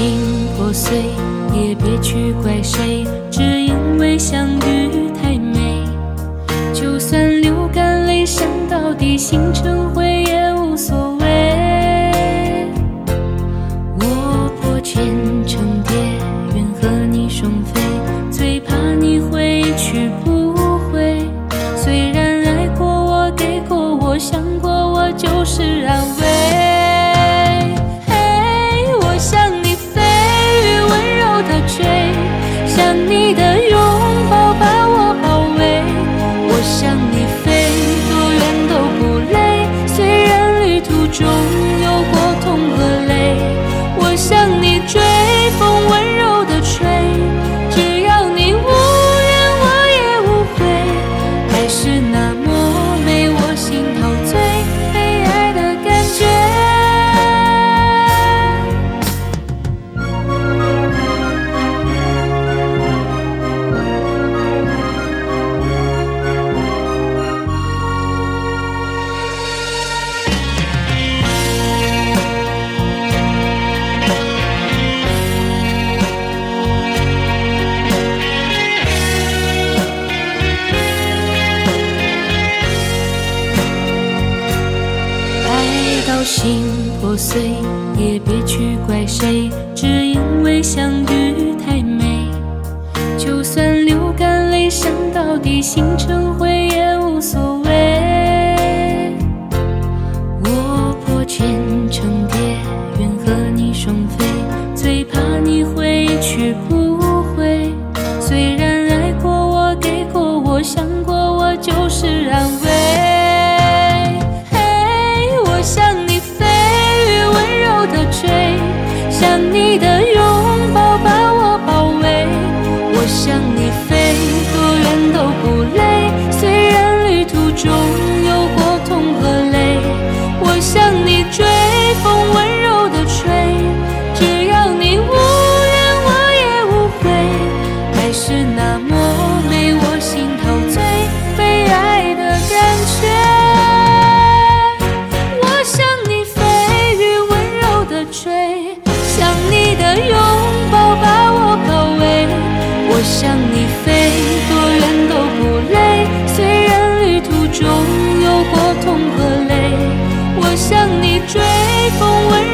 心破碎也别去怪谁只因为相遇太美。就算流干泪伤到底心成心破碎也别去怪谁只因为相遇太美。就算流干泪伤到底心成向你追风温